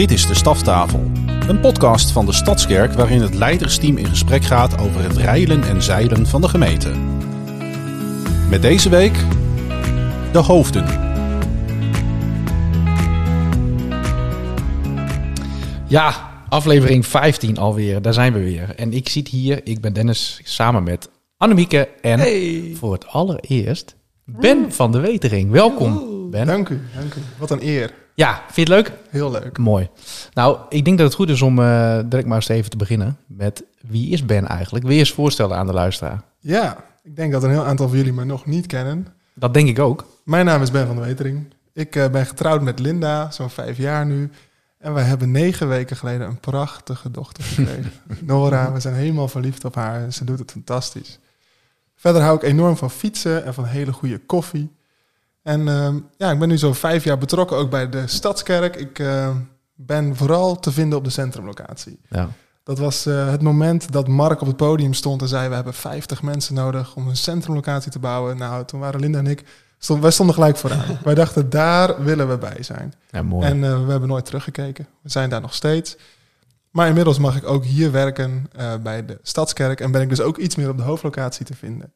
Dit is de Staftafel, een podcast van de Stadskerk waarin het leidersteam in gesprek gaat over het rijlen en zeilen van de gemeente. Met deze week de hoofden. Ja, aflevering 15 alweer. Daar zijn we weer. En ik zit hier, ik ben Dennis, samen met Annemieke en Hey. voor het allereerst Ben van de Wetering. Welkom, Ben. Dank u, dank u. Wat een eer. Ja, vind je het leuk? Heel leuk. Mooi. Nou, ik denk dat het goed is om eh, direct maar eens even te beginnen met wie is Ben eigenlijk? Wil je eens voorstellen aan de luisteraar? Ja, ik denk dat een heel aantal van jullie me nog niet kennen. Dat denk ik ook. Mijn naam is Ben van der Wetering. Ik eh, ben getrouwd met Linda, zo'n vijf jaar nu. En wij hebben negen weken geleden een prachtige dochter gekregen. Nora, we zijn helemaal verliefd op haar en ze doet het fantastisch. Verder hou ik enorm van fietsen en van hele goede koffie. En ehm, ja, ik ben nu zo'n vijf jaar betrokken ook bij de Stadskerk. Ik eh, ben vooral te vinden op de centrumlocatie. Ja. Dat was eh, het moment dat Mark op het podium stond en zei: We hebben 50 mensen nodig om een centrumlocatie te bouwen. Nou, toen waren Linda en ik, stond, wij stonden gelijk vooraan. wij dachten: daar willen we bij zijn. ja, mooi. En eh, we hebben nooit teruggekeken. We zijn daar nog steeds. Maar inmiddels mag ik ook hier werken eh, bij de Stadskerk. En ben ik dus ook iets meer op de hoofdlocatie te vinden.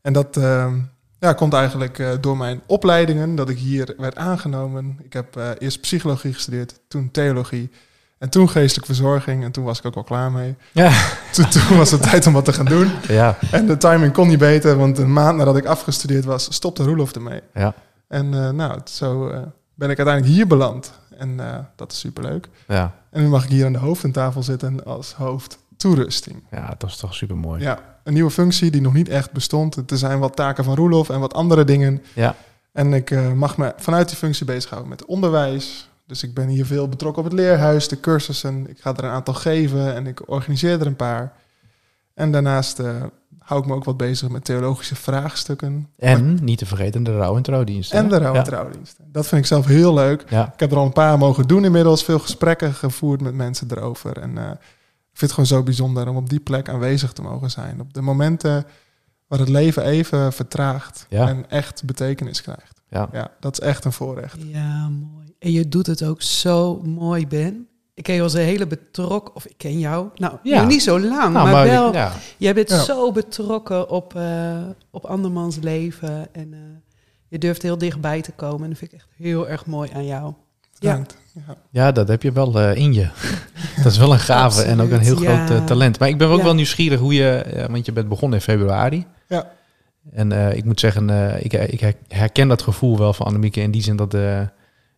En dat eh, ja, komt eigenlijk eh, door mijn opleidingen, dat ik hier werd aangenomen. Ik heb eh, eerst psychologie gestudeerd, toen theologie. En toen geestelijke verzorging. En toen was ik ook al klaar mee. ja. Toen, toen was het tijd om wat te gaan doen. ja, En de timing kon niet beter, want een maand nadat ik afgestudeerd was, stopte Roelof ermee. ja, En eh, nou, zo ben ik uiteindelijk hier beland. En dat is superleuk. ja. En nu mag ik hier aan de hoofdtafel zitten als hoofd toerusting. Ja, dat is toch super mooi. Ja, een nieuwe functie die nog niet echt bestond. Er zijn wat taken van Roelof en wat andere dingen. Ja. En ik eh, mag me vanuit die functie bezighouden met onderwijs. Dus ik ben hier veel betrokken op het leerhuis, de cursussen. Ik ga er een aantal geven en ik organiseer er een paar. En daarnaast eh, hou ik me ook wat bezig met theologische vraagstukken. En niet te vergeten de rouw- en trouwdienst. hè? En de rouw- en ja. trouwdiensten. Dat vind ik zelf heel leuk. Ja, Ik heb er al een paar mogen doen inmiddels. Veel gesprekken gevoerd met mensen erover. En eh, vind het gewoon zo bijzonder om op die plek aanwezig te mogen zijn. Op de momenten waar het leven even vertraagt Ja. en echt betekenis krijgt. ja. Ja, dat is echt een voorrecht. Ja, mooi. En je doet het ook zo mooi, Ben. Ik ken je als een hele betrokken, of ik ken jou. Nou, Ja. niet zo lang, Nou, maar, wel. ja. Jij bent Ja. zo betrokken op, eh, op andermans leven. En eh, je durft heel dichtbij te komen. En dat vind ik echt heel erg mooi aan jou. Ja. Bedankt. Ja. Ja, dat heb je wel eh, in je. dat is wel een gave en ook een heel groot eh, talent. Maar ik ben ook Ja. wel nieuwsgierig hoe je, eh, want je bent begonnen in februari. Ja. En eh, ik moet zeggen, eh, ik, ik herken dat gevoel wel van Annemieke in die zin dat, eh,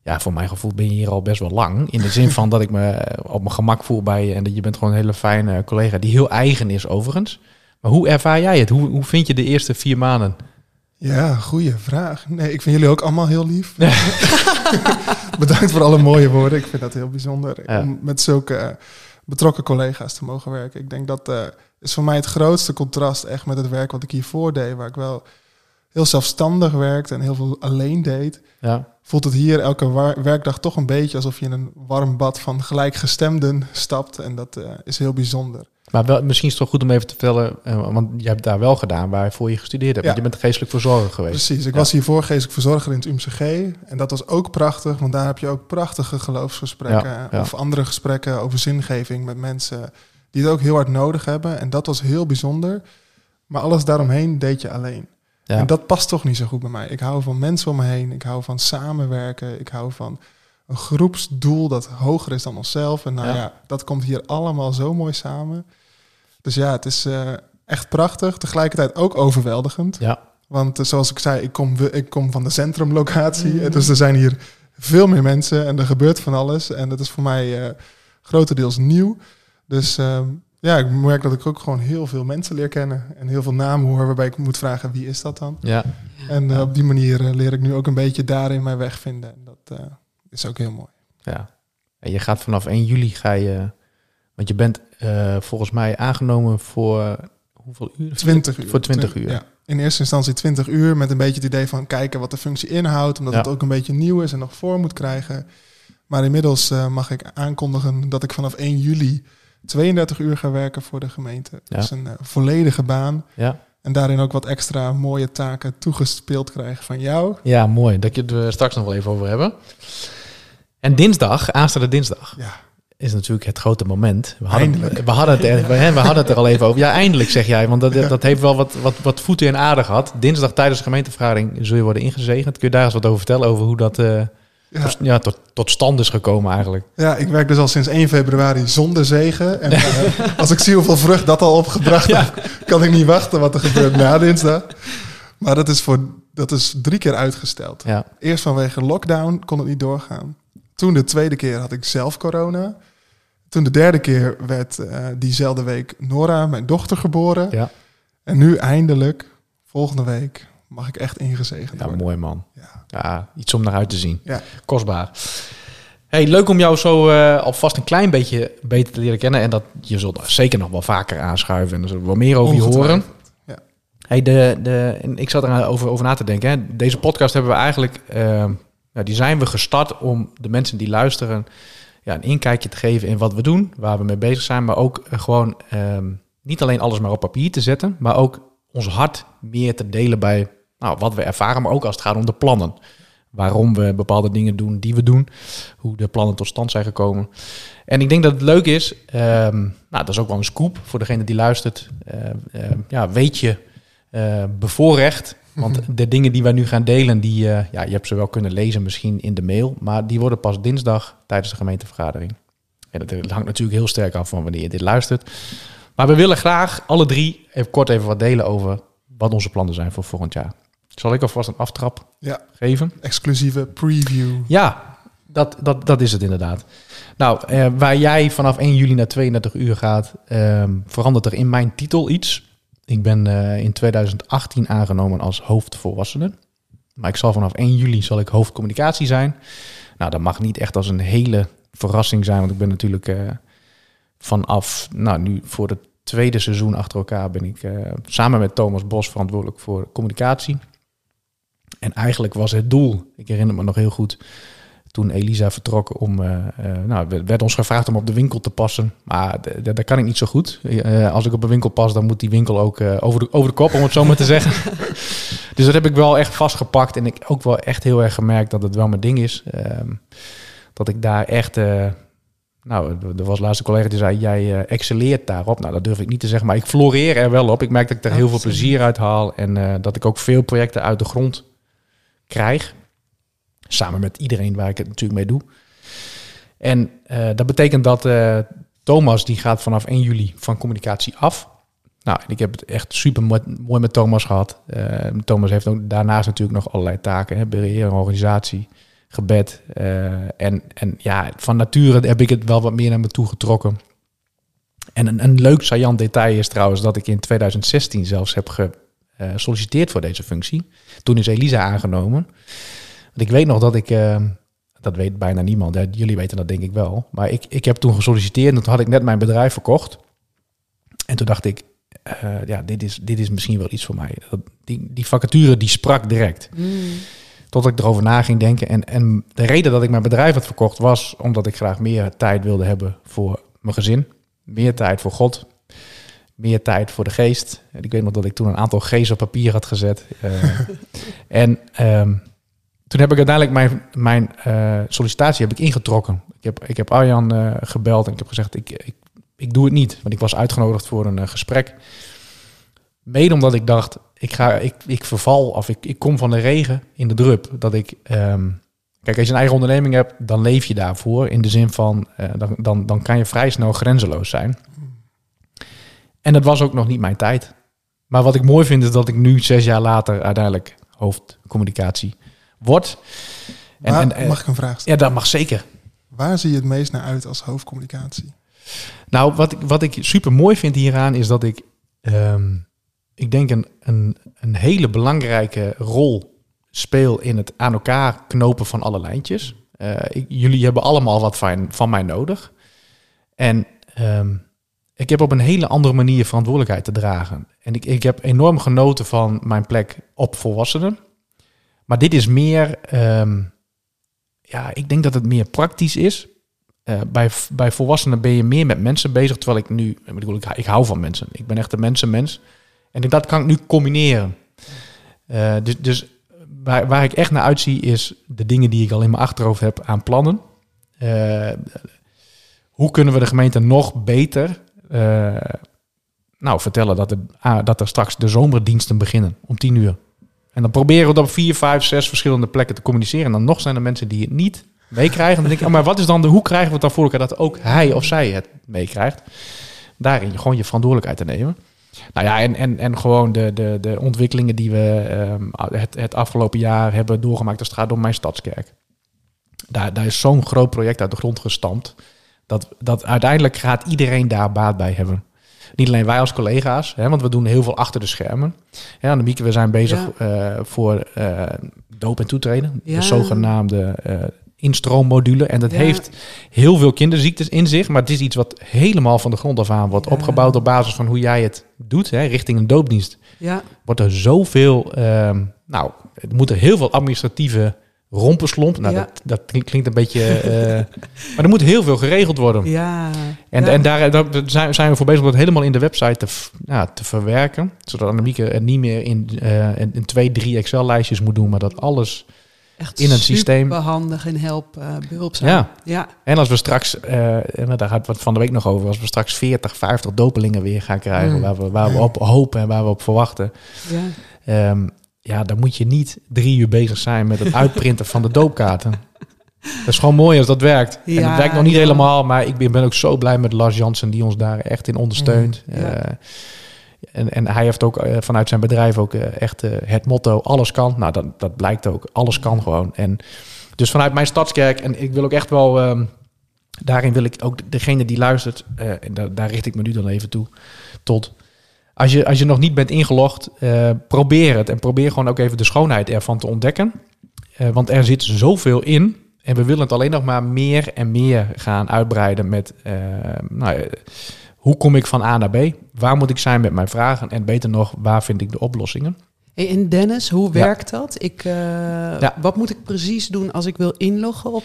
ja, voor mijn gevoel ben je hier al best wel lang. In de zin van dat ik me op mijn gemak voel bij je en dat je bent gewoon een hele fijne collega die heel eigen is overigens. Maar hoe ervaar jij het? Hoe, hoe vind je de eerste vier maanden? Ja, goede vraag. Nee, ik vind jullie ook allemaal heel lief. Bedankt voor alle mooie woorden. Ik vind dat heel bijzonder Ja. om met zulke eh, betrokken collega's te mogen werken. Ik denk dat eh, is voor mij het grootste contrast echt met het werk wat ik hiervoor deed, waar ik wel heel zelfstandig werkte en heel veel alleen deed. Ja, Voelt het hier elke werkdag toch een beetje alsof je in een warm bad van gelijkgestemden stapt. En dat eh, is heel bijzonder. maar wel, misschien is het toch goed om even te vertellen, eh, want je hebt daar wel gedaan waarvoor je gestudeerd hebt. Ja. Want je bent geestelijk verzorger geweest. Precies, ik Ja. was hiervoor geestelijk verzorger in het UMCG. En dat was ook prachtig, want daar heb je ook prachtige geloofsgesprekken. Ja. Of andere gesprekken over zingeving met mensen die het ook heel hard nodig hebben. En dat was heel bijzonder. Maar alles daaromheen deed je alleen. Ja. En dat past toch niet zo goed bij mij. Ik hou van mensen om me heen. Ik hou van samenwerken. Ik hou van een groepsdoel dat hoger is dan onszelf. En nou Ja. ja, dat komt hier allemaal zo mooi samen. Dus ja, het is eh, echt prachtig. Tegelijkertijd ook overweldigend. ja. Want eh, zoals ik zei, ik kom, ik kom van de centrumlocatie. Eh, Dus er zijn hier veel meer mensen en er gebeurt van alles. En dat is voor mij eh, grotendeels nieuw. Dus ehm, ja, ik merk dat ik ook gewoon heel veel mensen leer kennen. En heel veel namen hoor, waarbij ik moet vragen wie is dat dan? ja. En eh, op die manier eh, leer ik nu ook een beetje daarin mijn weg vinden. En dat eh, is ook heel mooi. Ja. En je gaat vanaf 1 juli ga je, want je bent volgens mij aangenomen voor hoeveel uur? 20 uur. Voor 20 Twin- uur. Ja. In eerste instantie 20 uur met een beetje het idee van kijken wat de functie inhoudt. Omdat Ja. het ook een beetje nieuw is en nog voor moet krijgen. Maar inmiddels mag ik aankondigen dat ik vanaf 1 juli 32 uur ga werken voor de gemeente. Ja. Dus een eh, volledige baan. Ja. En daarin ook wat extra mooie taken toegespeeld krijgen van jou. ja, mooi. Dat je het er straks nog wel even over hebben. En dinsdag, aanstaande dinsdag, Ja, is natuurlijk het grote moment. We hadden, Eindelijk. we hadden, het er, we hadden het er al even over. Ja, eindelijk zeg jij, want dat, dat heeft wel wat, wat, wat voeten in aarde gehad. Dinsdag tijdens de gemeentevergadering zul je worden ingezegend. Kun je daar eens wat over vertellen, over hoe dat eh, ja. tot, ja, tot, tot stand is gekomen eigenlijk? ja, ik werk dus al sinds 1 februari zonder zegen. En eh, als ik zie hoeveel vrucht dat al opgebracht heeft, kan ik niet wachten wat er gebeurt na dinsdag. Maar dat is, voor, dat is drie keer uitgesteld. Ja, Eerst vanwege lockdown kon het niet doorgaan. Toen de tweede keer had ik zelf corona. Toen de derde keer werd eh, diezelfde week Nora, mijn dochter, geboren. ja. En nu eindelijk, volgende week, mag ik echt ingezegend ja worden. mooi man. Ja. Ja, iets om naar uit te zien. Ja. Kostbaar. Hey, leuk om jou zo eh, alvast een klein beetje beter te leren kennen. En dat je zult zeker nog wel vaker aanschuiven. En er zullen we wel meer over je horen. Ja. Hey, de, de, en ik zat er over, over na te denken. Hè. Deze podcast hebben we eigenlijk, eh, ja, die zijn we gestart om de mensen die luisteren ja, een inkijkje te geven in wat we doen, waar we mee bezig zijn, maar ook eh, gewoon ehm, niet alleen alles maar op papier te zetten, maar ook ons hart meer te delen bij nou, wat we ervaren, maar ook als het gaat om de plannen. Waarom we bepaalde dingen doen die we doen, hoe de plannen tot stand zijn gekomen. En ik denk dat het leuk is, ehm, nou, dat is ook wel een scoop voor degene die luistert. Ehm, ehm, ja, weet je eh, bevoorrecht. Want de dingen die wij nu gaan delen, die, eh, ja, je hebt ze wel kunnen lezen misschien in de mail, maar die worden pas dinsdag tijdens de gemeentevergadering. En dat, dat hangt natuurlijk heel sterk af van wanneer je dit luistert. Maar we willen graag alle drie even kort even wat delen over wat onze plannen zijn voor volgend jaar. Zal ik alvast een aftrap Ja, geven? exclusieve preview. Ja, dat, dat, dat is het inderdaad. Nou, eh, waar jij vanaf 1 juli naar 32 uur gaat, ehm, verandert er in mijn titel iets. Ik ben eh, in 2018 aangenomen als hoofdvolwassene. Maar ik zal vanaf 1 juli zal ik hoofdcommunicatie zijn. Nou, dat mag niet echt als een hele verrassing zijn, want ik ben natuurlijk eh, vanaf, nou nu voor het tweede seizoen achter elkaar ben ik samen met Thomas Bos verantwoordelijk voor communicatie. En eigenlijk was het doel, ik herinner me nog heel goed, toen Elisa vertrok om, eh, eh, nou, werd- ons gevraagd om op de winkel te passen. Maar dat kan ik niet zo goed. Eh, als ik op een winkel pas, dan moet die winkel ook over, de, over de kop, om het zo maar te zeggen. dus dat heb ik wel echt vastgepakt. En ik ook wel echt heel erg gemerkt dat het wel mijn ding is. Ehm, dat ik daar echt... nou, er was laatst een collega die zei, jij excelleert daarop. Nou, dat durf ik niet te zeggen, maar ik floreer er wel op. Ik merk dat ik er heel veel plezier uit haal. En dat ik ook veel projecten uit de grond krijg. Samen met iedereen waar ik het natuurlijk mee doe. En eh, dat betekent dat eh, Thomas, die gaat vanaf 1 juli van communicatie af. Nou, ik heb het echt super mooi, met Thomas gehad. Eh, Thomas heeft ook daarnaast natuurlijk nog allerlei taken. Hè, beheer, organisatie, gebed. en, en ja, van nature heb ik het wel wat meer naar me toe getrokken. En een, een leuk saillant detail is trouwens dat ik in 2016 zelfs heb gesolliciteerd voor deze functie. Toen is Elisa aangenomen. Want ik weet nog dat ik, eh, dat weet bijna niemand, jullie weten dat denk ik wel. Maar ik, ik heb toen gesolliciteerd en toen had ik net mijn bedrijf verkocht. En toen dacht ik, eh, ja, dit is, dit is misschien wel iets voor mij. Dat, die, die vacature die sprak direct. Totdat ik erover na ging denken. En, en de reden dat ik mijn bedrijf had verkocht was omdat ik graag meer tijd wilde hebben voor mijn gezin. Meer tijd voor God. Meer tijd voor de geest. En ik weet nog dat ik toen een aantal G's op papier had gezet. Eh, en ehm, toen heb ik uiteindelijk mijn, mijn eh, sollicitatie heb ik ingetrokken. Ik heb, ik heb Arjan eh, gebeld en ik heb gezegd, ik, ik, ik doe het niet. Want ik was uitgenodigd voor een gesprek. Mede omdat ik dacht, ik, ga, ik, ik verval of ik, ik kom van de regen in de drup. Dat ik, ehm, kijk, als je een eigen onderneming hebt, dan leef je daarvoor. In de zin van, dan, dan, dan kan je vrij snel grenzeloos zijn. En dat was ook nog niet mijn tijd. Maar wat ik mooi vind is dat ik nu, zes jaar later, uiteindelijk hoofdcommunicatie word. En, Waar- en, eh, mag ik een vraag stellen? ja, dat mag zeker. Waar zie je het meest naar uit als hoofdcommunicatie? Nou, wat ik, wat ik super mooi vind hieraan is dat ik, ehm, ik denk, een, een, een hele belangrijke rol speel in het aan elkaar knopen van alle lijntjes. Eh, ik- jullie hebben allemaal wat van, van mij nodig. En ehm, ik heb op een hele andere manier verantwoordelijkheid te dragen. En ik, ik heb enorm genoten van mijn plek op volwassenen. Maar dit is meer, ehm, ja, ik denk dat het meer praktisch is. Eh, bij, bij volwassenen ben je meer met mensen bezig, terwijl ik nu, ik bedoel, ik, ik hou van mensen. Ik ben echt een mensenmens. En dat kan ik nu combineren. Eh, dus dus waar, waar ik echt naar uitzie is de dingen die ik al in mijn achterhoofd heb aan plannen. Eh, hoe kunnen we de gemeente nog beter eh, nou, vertellen dat er, ah, dat er straks de zomerdiensten beginnen om tien uur. En dan proberen we dat op vier, vijf, zes verschillende plekken te communiceren. En dan nog zijn er mensen die het niet meekrijgen. Dan denk ik, oh, maar wat is dan de, hoe krijgen we het dan voor elkaar dat ook hij of zij het meekrijgt? Daarin gewoon je verantwoordelijkheid te nemen. Nou ja, en, en, en gewoon de, de, de ontwikkelingen die we ehm, het, het afgelopen jaar hebben doorgemaakt het gaat om mijn stadskerk. Daar, daar is zo'n groot project uit de grond gestampt. Dat, dat uiteindelijk gaat iedereen daar baat bij hebben. Niet alleen wij als collega's, hè, want we doen heel veel achter de schermen. Ja, Annemieke, we zijn bezig eh, voor eh, doop en toetreden. Ja. De zogenaamde eh instroommodule. En dat Ja. heeft heel veel kinderziektes in zich. Maar het is iets wat helemaal van de grond af aan wordt opgebouwd op basis van hoe jij het doet, hè, richting een doopdienst. Ja, Wordt er zoveel, ehm, nou, het moet er heel veel administratieve rompenslomp. Nou, Ja. dat, dat klink- klinkt een beetje, eh, maar er moet heel veel geregeld worden. ja. En, ja. en daar, daar zijn, we voor bezig om dat helemaal in de website te, ja, te verwerken. Zodat Annemieke het niet meer in, eh, in, twee, drie Excel-lijstjes moet doen, maar dat alles. echt in een systeem. handig en help, eh, behulpzaam. Ja. ja. En als we straks, en daar gaat wat van de week nog over, als we straks 40, 50 dopelingen weer gaan krijgen, Mm. waar, we, waar we op hopen en waar we op verwachten. ja. Ehm, ja, dan moet je niet drie uur bezig zijn met het uitprinten van de doopkaarten. Dat is gewoon mooi als dat werkt. en Ja, het werkt nog niet ja. helemaal, maar ik ben, ben ook zo blij met Lars Jansen die ons daar echt in ondersteunt. Mm, ja. Eh, en, en hij heeft ook eh, vanuit zijn bedrijf ook eh, echt het motto alles kan. Nou, dat, dat blijkt ook. Alles kan gewoon. En dus vanuit mijn stadskerk, en ik wil ook echt wel, ehm, daarin wil ik ook degene die luistert, en daar richt ik me nu dan even toe, tot als je, als je nog niet bent ingelogd, eh, probeer het. En probeer gewoon ook even de schoonheid ervan te ontdekken. Eh, want er zit zoveel in. En we willen het alleen nog maar meer en meer gaan uitbreiden met... eh, nou, hoe kom ik van A naar B? Waar moet ik zijn met mijn vragen? En beter nog, waar vind ik de oplossingen? Hey, en Dennis, hoe Ja. werkt dat? Ik, Ja. Wat moet ik precies doen als ik wil inloggen op...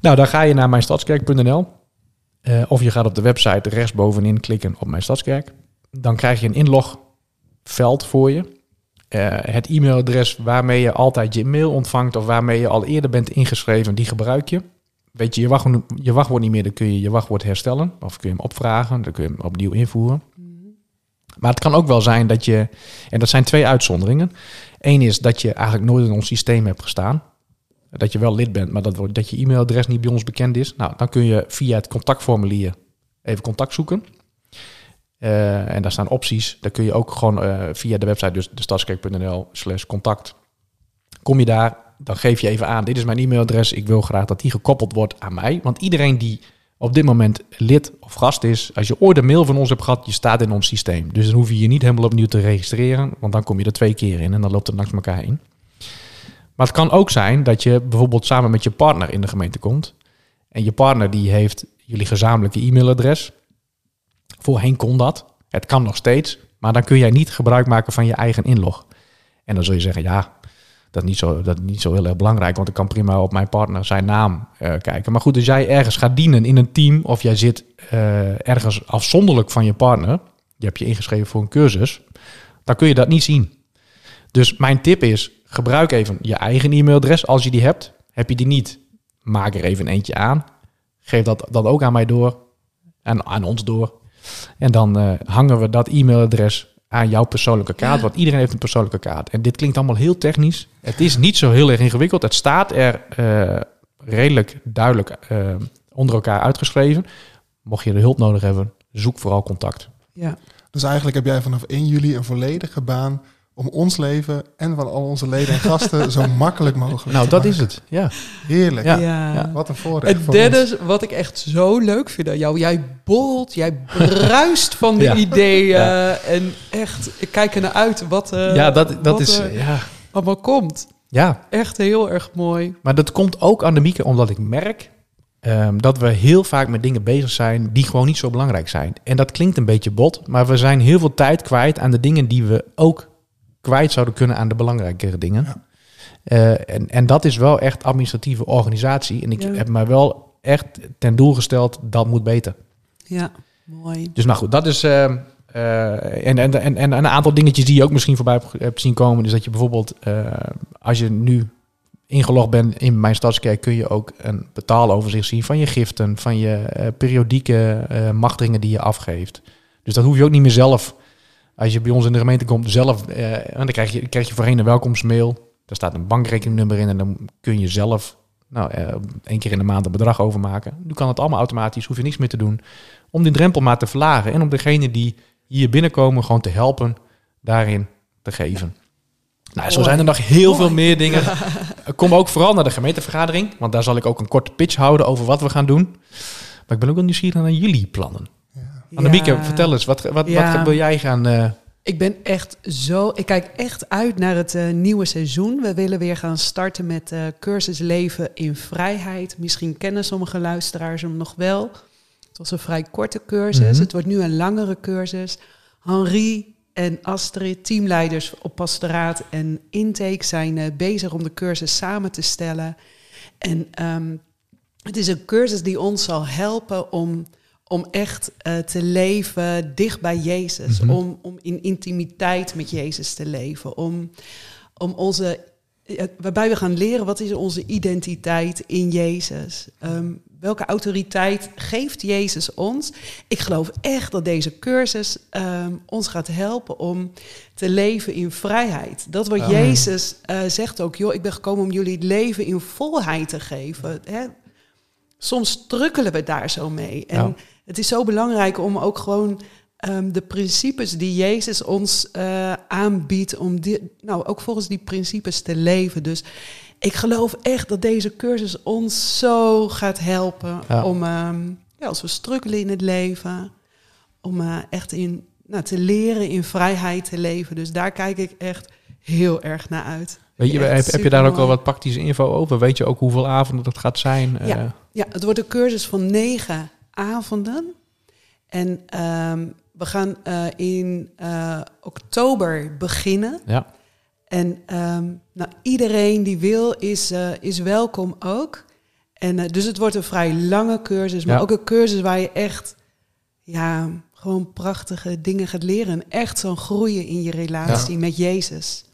Nou, dan ga je naar mijnstadskerk.nl. Eh, of je gaat op de website rechtsbovenin klikken op Mijn Stadskerk. Dan krijg je een inlogveld voor je. Eh, het e-mailadres waarmee je altijd je mail ontvangt... of waarmee je al eerder bent ingeschreven, die gebruik je. Weet je, je wachtwoord, je wachtwoord niet meer, dan kun je je wachtwoord herstellen. Of kun je hem opvragen, dan kun je hem opnieuw invoeren. Maar het kan ook wel zijn dat je... En dat zijn twee uitzonderingen. Eén is dat je eigenlijk nooit in ons systeem hebt gestaan. Dat je wel lid bent, maar dat, dat je e-mailadres niet bij ons bekend is. Nou, dan kun je via het contactformulier even contact zoeken. Eh, en daar staan opties. Daar kun je ook gewoon eh, via de website, dus de stadskerk.nl slash contact. Kom je daar, dan geef je even aan, dit is mijn e-mailadres. Ik wil graag dat die gekoppeld wordt aan mij. Want iedereen die op dit moment lid of gast is, als je ooit een mail van ons hebt gehad, je staat in ons systeem. Dus dan hoef je je niet helemaal opnieuw te registreren, want dan kom je er twee keer in en dan loopt het langs elkaar in. Maar het kan ook zijn dat je bijvoorbeeld samen met je partner in de gemeente komt. En je partner die heeft jullie gezamenlijke e-mailadres. Voorheen kon dat. Het kan nog steeds. Maar dan kun jij niet gebruik maken van je eigen inlog. En dan zul je zeggen, ja, dat is niet zo, dat niet zo heel erg belangrijk. Want ik kan prima op mijn partner zijn naam eh, kijken. Maar goed, als jij ergens gaat dienen in een team... of jij zit eh, ergens afzonderlijk van je partner... je hebt je ingeschreven voor een cursus... dan kun je dat niet zien. Dus mijn tip is, gebruik even je eigen e-mailadres als je die hebt. Heb je die niet, maak er even eentje aan. Geef dat dan ook aan mij door en aan ons door. En dan eh, hangen we dat e-mailadres aan jouw persoonlijke kaart. Ja. Want iedereen heeft een persoonlijke kaart. En dit klinkt allemaal heel technisch. Het is niet zo heel erg ingewikkeld. Het staat er eh, redelijk duidelijk eh, onder elkaar uitgeschreven. Mocht je er hulp nodig hebben, zoek vooral contact. ja. Dus eigenlijk heb jij vanaf 1 juli een volledige baan om ons leven en van al onze leden en gasten zo makkelijk mogelijk Nou, te dat maken. is het. Ja. Heerlijk. Ja. ja. Wat een voorrecht En voor ons. Dennis, wat ik echt zo leuk vind aan jou, jij borrelt, jij bruist van de Ja. ideeën. Ja. En echt, ik kijk er naar uit wat, eh, ja, dat, dat wat is... ja. allemaal komt. ja, Echt heel erg mooi. Maar dat komt ook aan de mieke omdat ik merk ehm, dat we heel vaak met dingen bezig zijn die gewoon niet zo belangrijk zijn. En dat klinkt een beetje bot, maar we zijn heel veel tijd kwijt aan de dingen die we ook kwijt zouden kunnen aan de belangrijkere dingen. Ja. Eh, en, en dat is wel echt administratieve organisatie. En ik Ja. heb mij wel echt ten doel gesteld, dat moet beter. Ja, mooi. Dus nou goed, dat is. ehm, eh, en, en, en, en een aantal dingetjes die je ook misschien voorbij hebt- zien komen, is dat je bijvoorbeeld, eh, als je nu ingelogd bent in mijn stadskerk, kun je ook een betaaloverzicht zien van je giften, van je eh, periodieke eh machtigingen die je afgeeft. Dus dat hoef je ook niet meer zelf, als je bij ons in de gemeente komt, zelf. eh, en dan krijg je, krijg je voorheen een welkomstmail. Daar staat een bankrekeningnummer in en dan kun je zelf nou, eh, één keer in de maand een bedrag overmaken. Nu kan het allemaal automatisch, hoef je niks meer te doen. Om die drempel maar te verlagen en om degene die hier binnenkomen gewoon te helpen daarin te geven. Nou, zo zijn er nog heel Mooi. veel meer dingen. Kom ook vooral naar de gemeentevergadering, want daar zal ik ook een korte pitch houden over wat we gaan doen. Maar ik ben ook wel nieuwsgierig naar jullie plannen. Annemieke, Ja. vertel eens, wat, wat, Ja. wat wil jij gaan... eh, Ik ben echt zo. Ik kijk echt uit naar het eh, nieuwe seizoen. We willen weer gaan starten met eh cursus Leven in Vrijheid. Misschien kennen sommige luisteraars hem nog wel. Het was een vrij korte cursus. Mhm. Het wordt nu een langere cursus. Henri en Astrid, teamleiders op pastoraat en intake, zijn bezig om de cursus samen te stellen. En ehm, het is een cursus die ons zal helpen om, om echt eh, te leven dicht bij Jezus. Mhm. om, om in intimiteit met Jezus te leven. Om, om onze, eh, waarbij we gaan leren wat is onze identiteit in Jezus. Ehm, welke autoriteit geeft Jezus ons? Ik geloof echt dat deze cursus ehm, ons gaat helpen om te leven in vrijheid. Dat wat Amen. Jezus eh, zegt ook, joh, ik ben gekomen om jullie het leven in volheid te geven. Hè? Soms strukkelen we daar zo mee. En Ja. het is zo belangrijk om ook gewoon ehm, de principes die Jezus ons eh, aanbiedt, om die, nou, ook volgens die principes te leven. Dus ik geloof echt dat deze cursus ons zo gaat helpen Ja. om, ehm, ja, als we strukkelen in het leven, om eh, echt in, nou, te leren in vrijheid te leven. Dus daar kijk ik echt heel erg naar uit. weet je, heb, heb je daar ook al wat praktische info over? Weet je ook hoeveel avonden dat gaat zijn? Ja. Eh, Ja, het wordt een cursus van negen avonden. En ehm, we gaan eh, in eh, oktober beginnen. ja. En ehm, nou, iedereen die wil is, eh, is welkom ook. En, dus het wordt een vrij lange cursus, maar Ja. ook een cursus waar je echt ja, gewoon prachtige dingen gaat leren. En echt zo'n groeien in je relatie met Jezus.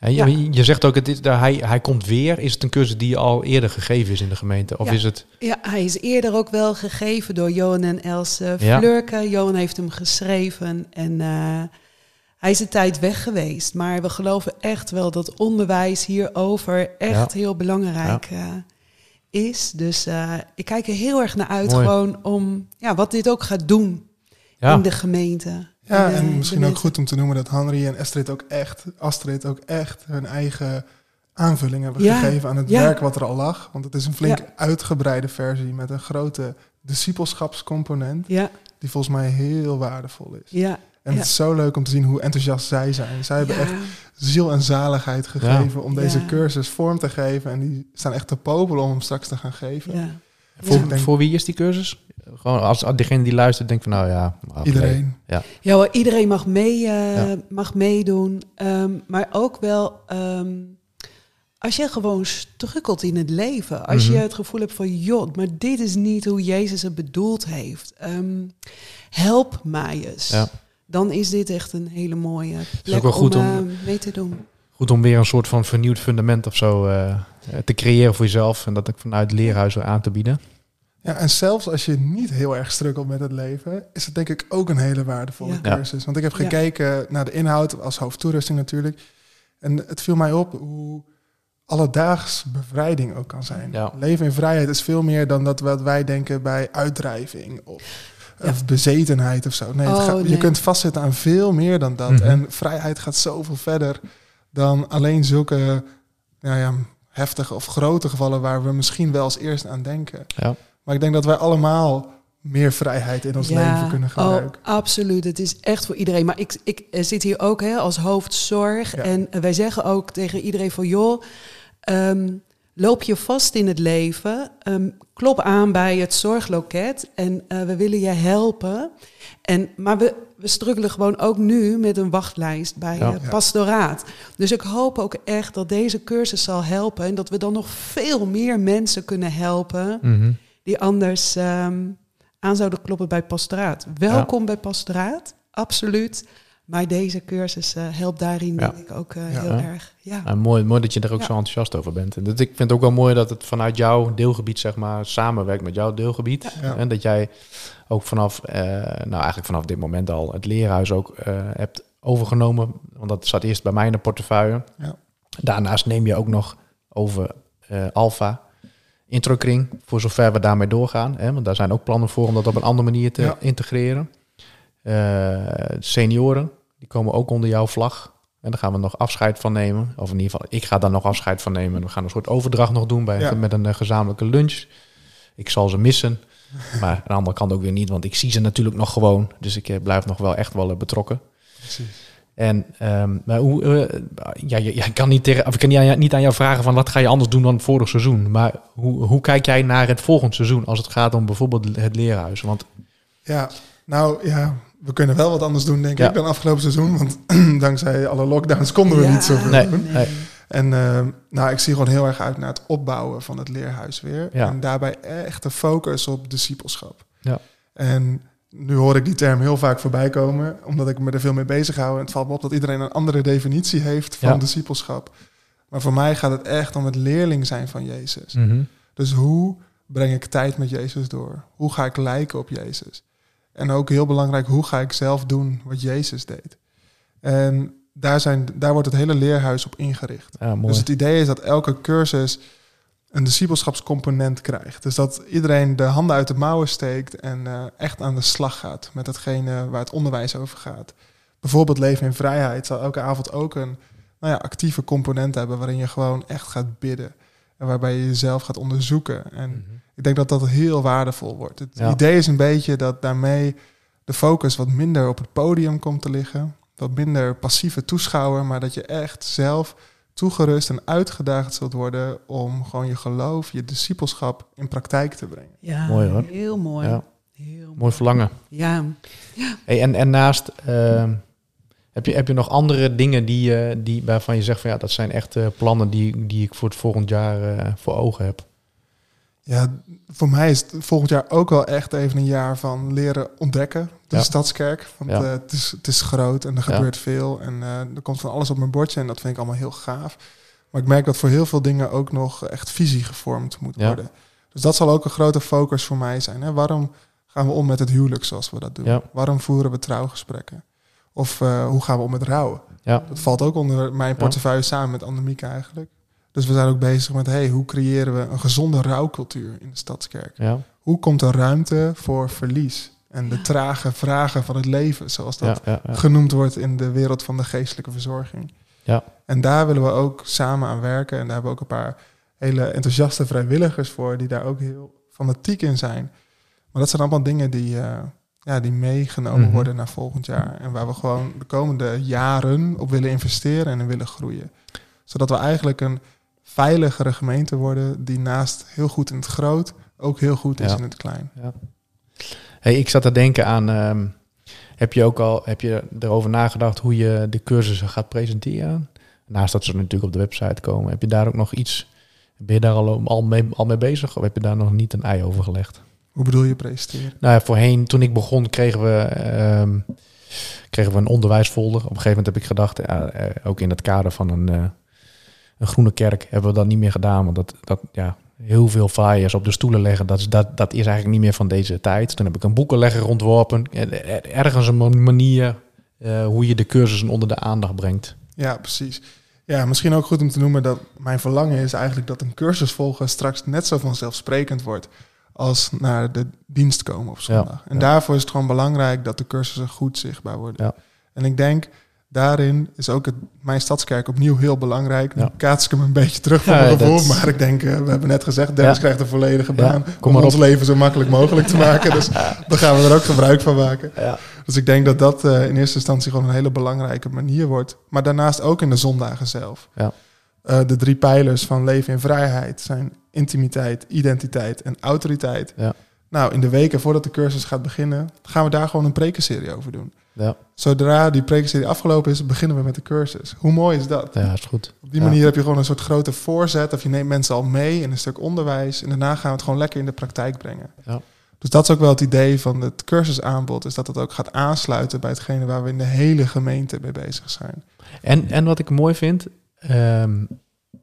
Je, Ja. je zegt ook, het is, hij, hij komt weer. Is het een cursus die al eerder gegeven is in de gemeente? Of Ja. is het... Ja, hij is eerder ook wel gegeven door Johan en Else Ja. Flurke. Johan heeft hem geschreven en eh, hij is een tijd weg geweest. Maar we geloven echt wel dat onderwijs hierover echt heel belangrijk eh, is. Dus eh, ik kijk er heel erg naar uit Mooi. gewoon om ja, wat dit ook gaat doen in de gemeente. Ja, en misschien ook goed om te noemen dat Henry en Astrid ook echt, Astrid ook echt hun eigen aanvulling hebben Ja, gegeven aan het ja. werk wat er al lag. Want het is een flink Ja. uitgebreide versie met een grote discipelschapscomponent, Ja, die volgens mij heel waardevol is. ja. En Ja. het is zo leuk om te zien hoe enthousiast zij zijn. Zij hebben ja. echt ziel en zaligheid gegeven om deze Ja. cursus vorm te geven. En die staan echt te popelen om hem straks te gaan geven. ja. voor, voor wie is die cursus? Gewoon als, als degene die luistert denkt van nou ja... Iedereen. Ja, hoor, iedereen mag, mee, eh, Ja. mag meedoen. Ehm, maar ook wel ehm, als je gewoon strukkelt in het leven. Als Mhm. je het gevoel hebt van, joh, maar dit is niet hoe Jezus het bedoeld heeft. Ehm, help mij eens. Ja. Dan is dit echt een hele mooie plek ook wel goed om, om- eh, mee te doen. Goed om weer een soort van vernieuwd fundament of zo eh, te creëren voor jezelf. En dat ik vanuit weer aan te bieden. Ja, en zelfs als je niet heel erg strukkelt met het leven, is het denk ik ook een hele waardevolle Ja. cursus. Want ik heb Ja. gekeken naar de inhoud als hoofdtoerusting natuurlijk. En het viel mij op hoe alledaags bevrijding ook kan zijn. Ja. Leven in vrijheid is veel meer dan dat wat wij denken bij uitdrijving of, Ja. of bezetenheid of zo. Nee, Oh, gaat- nee. je kunt vastzitten aan veel meer dan dat. Mhm. En vrijheid gaat zoveel verder dan alleen zulke nou ja, heftige of grote gevallen waar we misschien wel als eerst aan denken. Ja. Maar ik denk dat wij allemaal meer vrijheid in ons leven kunnen gebruiken. Oh, absoluut. Het is echt voor iedereen. Maar ik, ik zit hier ook hè, als hoofdzorg. Ja. En wij zeggen ook tegen iedereen van... joh, ehm, loop je vast in het leven. ehm, klop aan bij het zorgloket. En eh, we willen je helpen. En, maar we, we struggelen gewoon ook nu met een wachtlijst bij Ja. Ja. pastoraat. Dus ik hoop ook echt dat deze cursus zal helpen. En dat we dan nog veel meer mensen kunnen helpen Mhm. Die anders ehm, aan zouden kloppen bij pastoraat. Welkom bij pastoraat, absoluut. Maar deze cursus eh, helpt daarin Ja. denk ik ook eh, Ja. heel erg. Ja. Nou, mooi, mooi dat je er ook zo enthousiast over bent. En dat, ik vind het ook wel mooi dat het vanuit jouw deelgebied, zeg maar, samenwerkt met jouw deelgebied. En dat jij ook vanaf, eh, nou eigenlijk vanaf dit moment al, het leerhuis ook hebt overgenomen. Want dat zat eerst bij mij in de portefeuille. Ja. Daarnaast neem je ook nog over Alpha, Introkring, voor zover we daarmee doorgaan. Hè? Want daar zijn ook plannen voor om dat op een andere manier te Ja. integreren. Eh, senioren, die komen ook onder jouw vlag. En daar gaan we nog afscheid van nemen. Of in ieder geval, ik ga daar nog afscheid van nemen. We gaan een soort overdracht nog doen bij, Ja. met een eh, gezamenlijke lunch. Ik zal ze missen. Maar aan de andere kant ook weer niet, want ik zie ze natuurlijk nog gewoon. Dus ik eh, blijf nog wel echt wel betrokken. Precies. En ehm, maar hoe, eh, ja, je, je kan niet, tegen, of ik kan niet aan, jou, niet aan jou vragen van wat ga je anders doen dan vorig seizoen. Maar hoe, hoe kijk jij naar het volgend seizoen als het gaat om bijvoorbeeld het leerhuis? Want Ja, nou ja, we kunnen wel wat anders doen, denk Ja. ik, dan afgelopen seizoen. Want dankzij alle lockdowns konden we Ja, niet zoveel Nee. doen. nee. En eh, nou, ik zie gewoon heel erg uit naar het opbouwen van het leerhuis weer. Ja. En daarbij echt de focus op discipelschap. Ja. En nu hoor ik die term heel vaak voorbij komen, omdat ik me er veel mee bezig hou. En het valt me op dat iedereen een andere definitie heeft van Ja. discipelschap. Maar voor mij gaat het echt om het leerling zijn van Jezus. Mhm. Dus hoe breng ik tijd met Jezus door? Hoe ga ik lijken op Jezus? En ook heel belangrijk, hoe ga ik zelf doen wat Jezus deed? En daar, zijn, daar wordt het hele leerhuis op ingericht. Ja. Dus het idee is dat elke cursus een discipelschapscomponent krijgt. Dus dat iedereen de handen uit de mouwen steekt en eh, echt aan de slag gaat met hetgene waar het onderwijs over gaat. Bijvoorbeeld leven in vrijheid zal elke avond ook een nou ja, actieve component hebben waarin je gewoon echt gaat bidden. En waarbij je jezelf gaat onderzoeken. En Mhm. ik denk dat dat heel waardevol wordt. Het Ja. idee is een beetje dat daarmee de focus wat minder op het podium komt te liggen. Wat minder passieve toeschouwer, maar dat je echt zelf toegerust en uitgedaagd zult worden om gewoon je geloof, je discipelschap in praktijk te brengen. Ja, Mooi, hoor. heel mooi. Ja. Heel mooi. Mooi verlangen. Ja, Hey, en, en naast, ehm, heb, je, heb je nog andere dingen die, eh, die, waarvan je zegt van ja, dat zijn echt eh, plannen die, die ik voor het volgend jaar eh, voor ogen heb? Ja, voor mij is het volgend jaar ook wel echt even een jaar van leren ontdekken. De Ja. stadskerk. Want Ja. eh, het, is, het is groot en er Ja. gebeurt veel. En eh, er komt van alles op mijn bordje en dat vind ik allemaal heel gaaf. Maar ik merk dat voor heel veel dingen ook nog echt visie gevormd moet worden. Dus dat zal ook een grote focus voor mij zijn. Hè? Waarom gaan we om met het huwelijk zoals we dat doen? Waarom voeren we trouwgesprekken? Of eh, hoe gaan we om met rouwen? Ja, Dat valt ook onder mijn portefeuille samen met Annemieke eigenlijk. Dus we zijn ook bezig met, hey, hoe creëren we een gezonde rouwcultuur in de Stadskerk? ja, Hoe komt er ruimte voor verlies en de trage vragen van het leven, zoals dat ja, ja, ja. genoemd wordt in de wereld van de geestelijke verzorging? Ja. En daar willen we ook samen aan werken. En daar hebben we ook een paar hele enthousiaste vrijwilligers voor, die daar ook heel fanatiek in zijn. Maar dat zijn allemaal dingen die, eh, ja, die meegenomen Mhm. worden naar volgend jaar. En waar we gewoon de komende jaren op willen investeren en in willen groeien. Zodat we eigenlijk een veiligere gemeente worden die naast heel goed in het groot ook heel goed is Ja. in het klein. Hey, ik zat te denken aan, ehm, heb je ook al heb je erover nagedacht hoe je de cursussen gaat presenteren? Naast dat ze natuurlijk op de website komen, heb je daar ook nog iets, ben je daar al, al, mee, al mee bezig of heb je daar nog niet een ei over gelegd? Hoe bedoel je presenteren? Nou ja, voorheen, toen ik begon, kregen we, ehm, kregen we een onderwijsfolder. Op een gegeven moment heb ik gedacht, ja, eh, ook in het kader van een, eh, een groene kerk, hebben we dat niet meer gedaan. Want dat, dat ja, heel veel flyers op de stoelen leggen, dat is, dat, dat is eigenlijk niet meer van deze tijd. Toen heb ik een boekenlegger ontworpen. En, Ergens een man- manier eh, hoe je de cursussen onder de aandacht brengt. Ja, precies. Ja, misschien ook goed om te noemen dat mijn verlangen is eigenlijk dat een cursus volgen straks net zo vanzelfsprekend wordt als naar de dienst komen op zondag. en ja. daarvoor is het gewoon belangrijk dat de cursussen goed zichtbaar worden. Ja. En ik denk, daarin is ook het, mijn stadskerk opnieuw heel belangrijk. Nu Ja. kaats ik hem een beetje terug van Ja, mijn gevoel, maar ik denk, eh, we hebben net gezegd, Dennis Ja. krijgt een volledige baan om ons op. leven zo makkelijk mogelijk te maken. Dus daar gaan we er ook gebruik van maken. Dus ik denk dat dat eh, in eerste instantie gewoon een hele belangrijke manier wordt. Maar daarnaast ook in de zondagen zelf. Ja. Eh, de drie pijlers van leven in vrijheid zijn intimiteit, identiteit en autoriteit. Nou, in de weken voordat de cursus gaat beginnen, gaan we daar gewoon een prekenserie over doen. Ja, Zodra die prekenserie afgelopen is, beginnen we met de cursus. Hoe mooi is dat? ja, is goed. Op die Ja. manier heb je gewoon een soort grote voorzet. Of je neemt mensen al mee in een stuk onderwijs. En daarna gaan we het gewoon lekker in de praktijk brengen. Ja. Dus dat is ook wel het idee van het cursusaanbod, is dat het ook gaat aansluiten bij hetgene waar we in de hele gemeente mee bezig zijn. En, en wat ik mooi vind, ehm,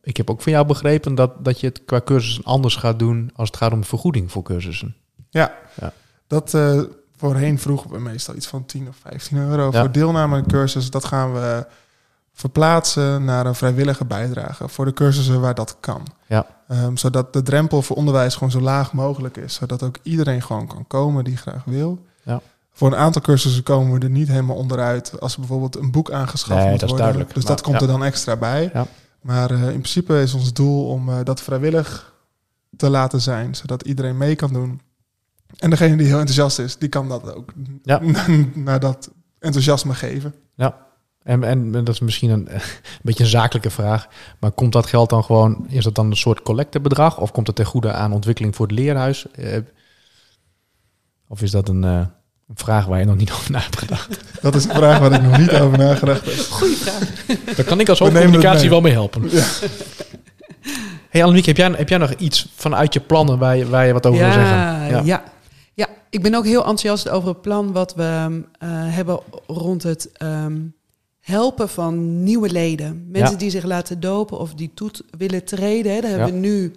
ik heb ook van jou begrepen dat, dat je het qua cursussen anders gaat doen als het gaat om vergoeding voor cursussen. Ja, Ja. dat eh, voorheen vroegen we meestal iets van 10 of 15 euro Ja. voor deelname aan een cursus. Dat gaan we verplaatsen naar een vrijwillige bijdrage voor de cursussen waar dat kan. Ja. Ehm, zodat de drempel voor onderwijs gewoon zo laag mogelijk is. Zodat ook iedereen gewoon kan komen die graag wil. Ja. Voor een aantal cursussen komen we er niet helemaal onderuit als er bijvoorbeeld een boek aangeschaft Nee, moet dat is worden. duidelijk. Dus Maar- dat komt ja. er dan extra bij. Ja. Maar eh, in principe is ons doel om eh, dat vrijwillig te laten zijn, zodat iedereen mee kan doen. En degene die heel enthousiast is, die kan dat ook Ja. naar dat enthousiasme geven. En, en dat is misschien een, een beetje een zakelijke vraag. Maar komt dat geld dan gewoon, is dat dan een soort collectebedrag? Of komt het ten goede aan ontwikkeling voor het leerhuis? Eh, of is dat een, eh, een vraag waar je nog niet over na hebt gedacht? Dat is een vraag waar ik nog niet over nagedacht heb. Goeie vraag. Daar kan ik als hoofdcommunicatie mee. wel mee helpen. Hey Annemiek, heb jij, heb jij nog iets vanuit je plannen waar je, waar je wat over wil zeggen? Ja, ja. Ja. ik ben ook heel enthousiast over het plan wat we eh, hebben rond het ehm, helpen van nieuwe leden. Mensen Ja. die zich laten dopen of die toe willen treden. Hè. Daar Ja. hebben we nu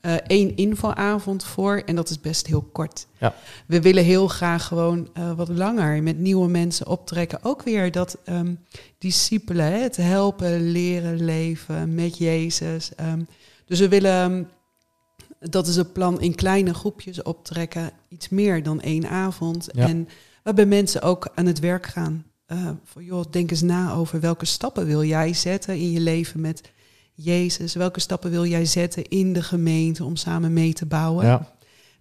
eh, één infoavond voor en dat is best heel kort. Ja. We willen heel graag gewoon eh, wat langer met nieuwe mensen optrekken. Ook weer dat ehm discipelen, het helpen, leren, leven met Jezus. Ehm, dus we willen ehm, dat is het plan in kleine groepjes optrekken. Iets meer dan één avond. Ja. En waarbij mensen ook aan het werk gaan. Eh van, joh, denk eens na over welke stappen wil jij zetten in je leven met Jezus. Welke stappen wil jij zetten in de gemeente om samen mee te bouwen. Ja.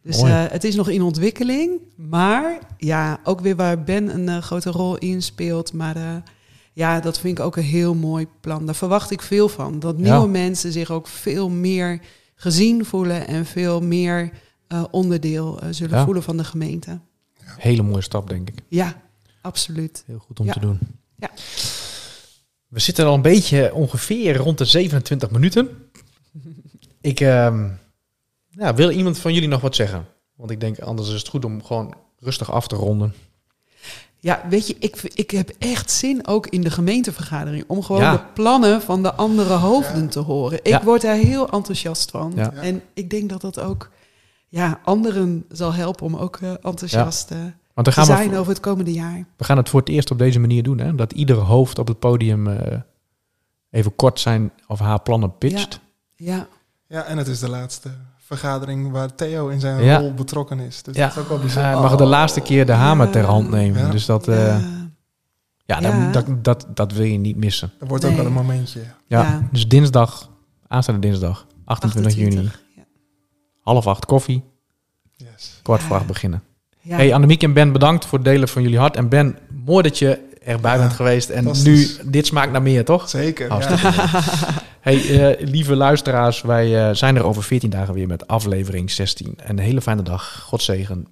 Dus eh, het is nog in ontwikkeling. Maar ja, ook weer waar Ben een eh, grote rol in speelt. Maar ja, dat vind ik ook een heel mooi plan. Daar verwacht ik veel van. Dat Ja. nieuwe mensen zich ook veel meer gezien voelen en veel meer eh, onderdeel eh, zullen Ja. voelen van de gemeente. Hele mooie stap, denk ik. Ja, absoluut. Heel goed om Ja. te doen. Ja. We zitten al een beetje ongeveer rond de 27 minuten. Ik ehm, ja, wil iemand van jullie nog wat zeggen? Want ik denk anders is het goed om gewoon rustig af te ronden. Ja, weet je, ik, ik heb echt zin ook in de gemeentevergadering om gewoon Ja. de plannen van de andere hoofden te horen. Ik Ja. word daar heel enthousiast van. Ja. En ik denk dat dat ook ja, anderen zal helpen om ook eh, enthousiast eh, Want dan te zijn we, over het komende jaar. we gaan het voor het eerst op deze manier doen. Hè? Dat iedere hoofd op het podium eh, even kort zijn of haar plannen pitcht. Ja, Ja, en het is de laatste vergadering waar Theo in zijn Ja. rol betrokken is. Dus Ja. dat is ook wel Hij mag de laatste keer de hamer ter hand nemen. Ja. Dus dat, ja, eh, ja, dat, Ja. Dat, dat, dat wil je niet missen. Dat wordt ook wel een momentje. Ja. Ja. Dus dinsdag, aanstaande dinsdag, 28, juni, 28. Ja. half acht koffie, Yes. kwart Ja. voor acht beginnen. Ja. Hey Annemiek en Ben, bedankt voor het delen van jullie hart. En Ben, mooi dat je erbij Ja, bent geweest. En nu, dit smaakt naar meer, toch? Zeker. Hey, eh, lieve luisteraars, wij eh, zijn er over 14 dagen weer met aflevering 16. Een hele fijne dag. God zegen.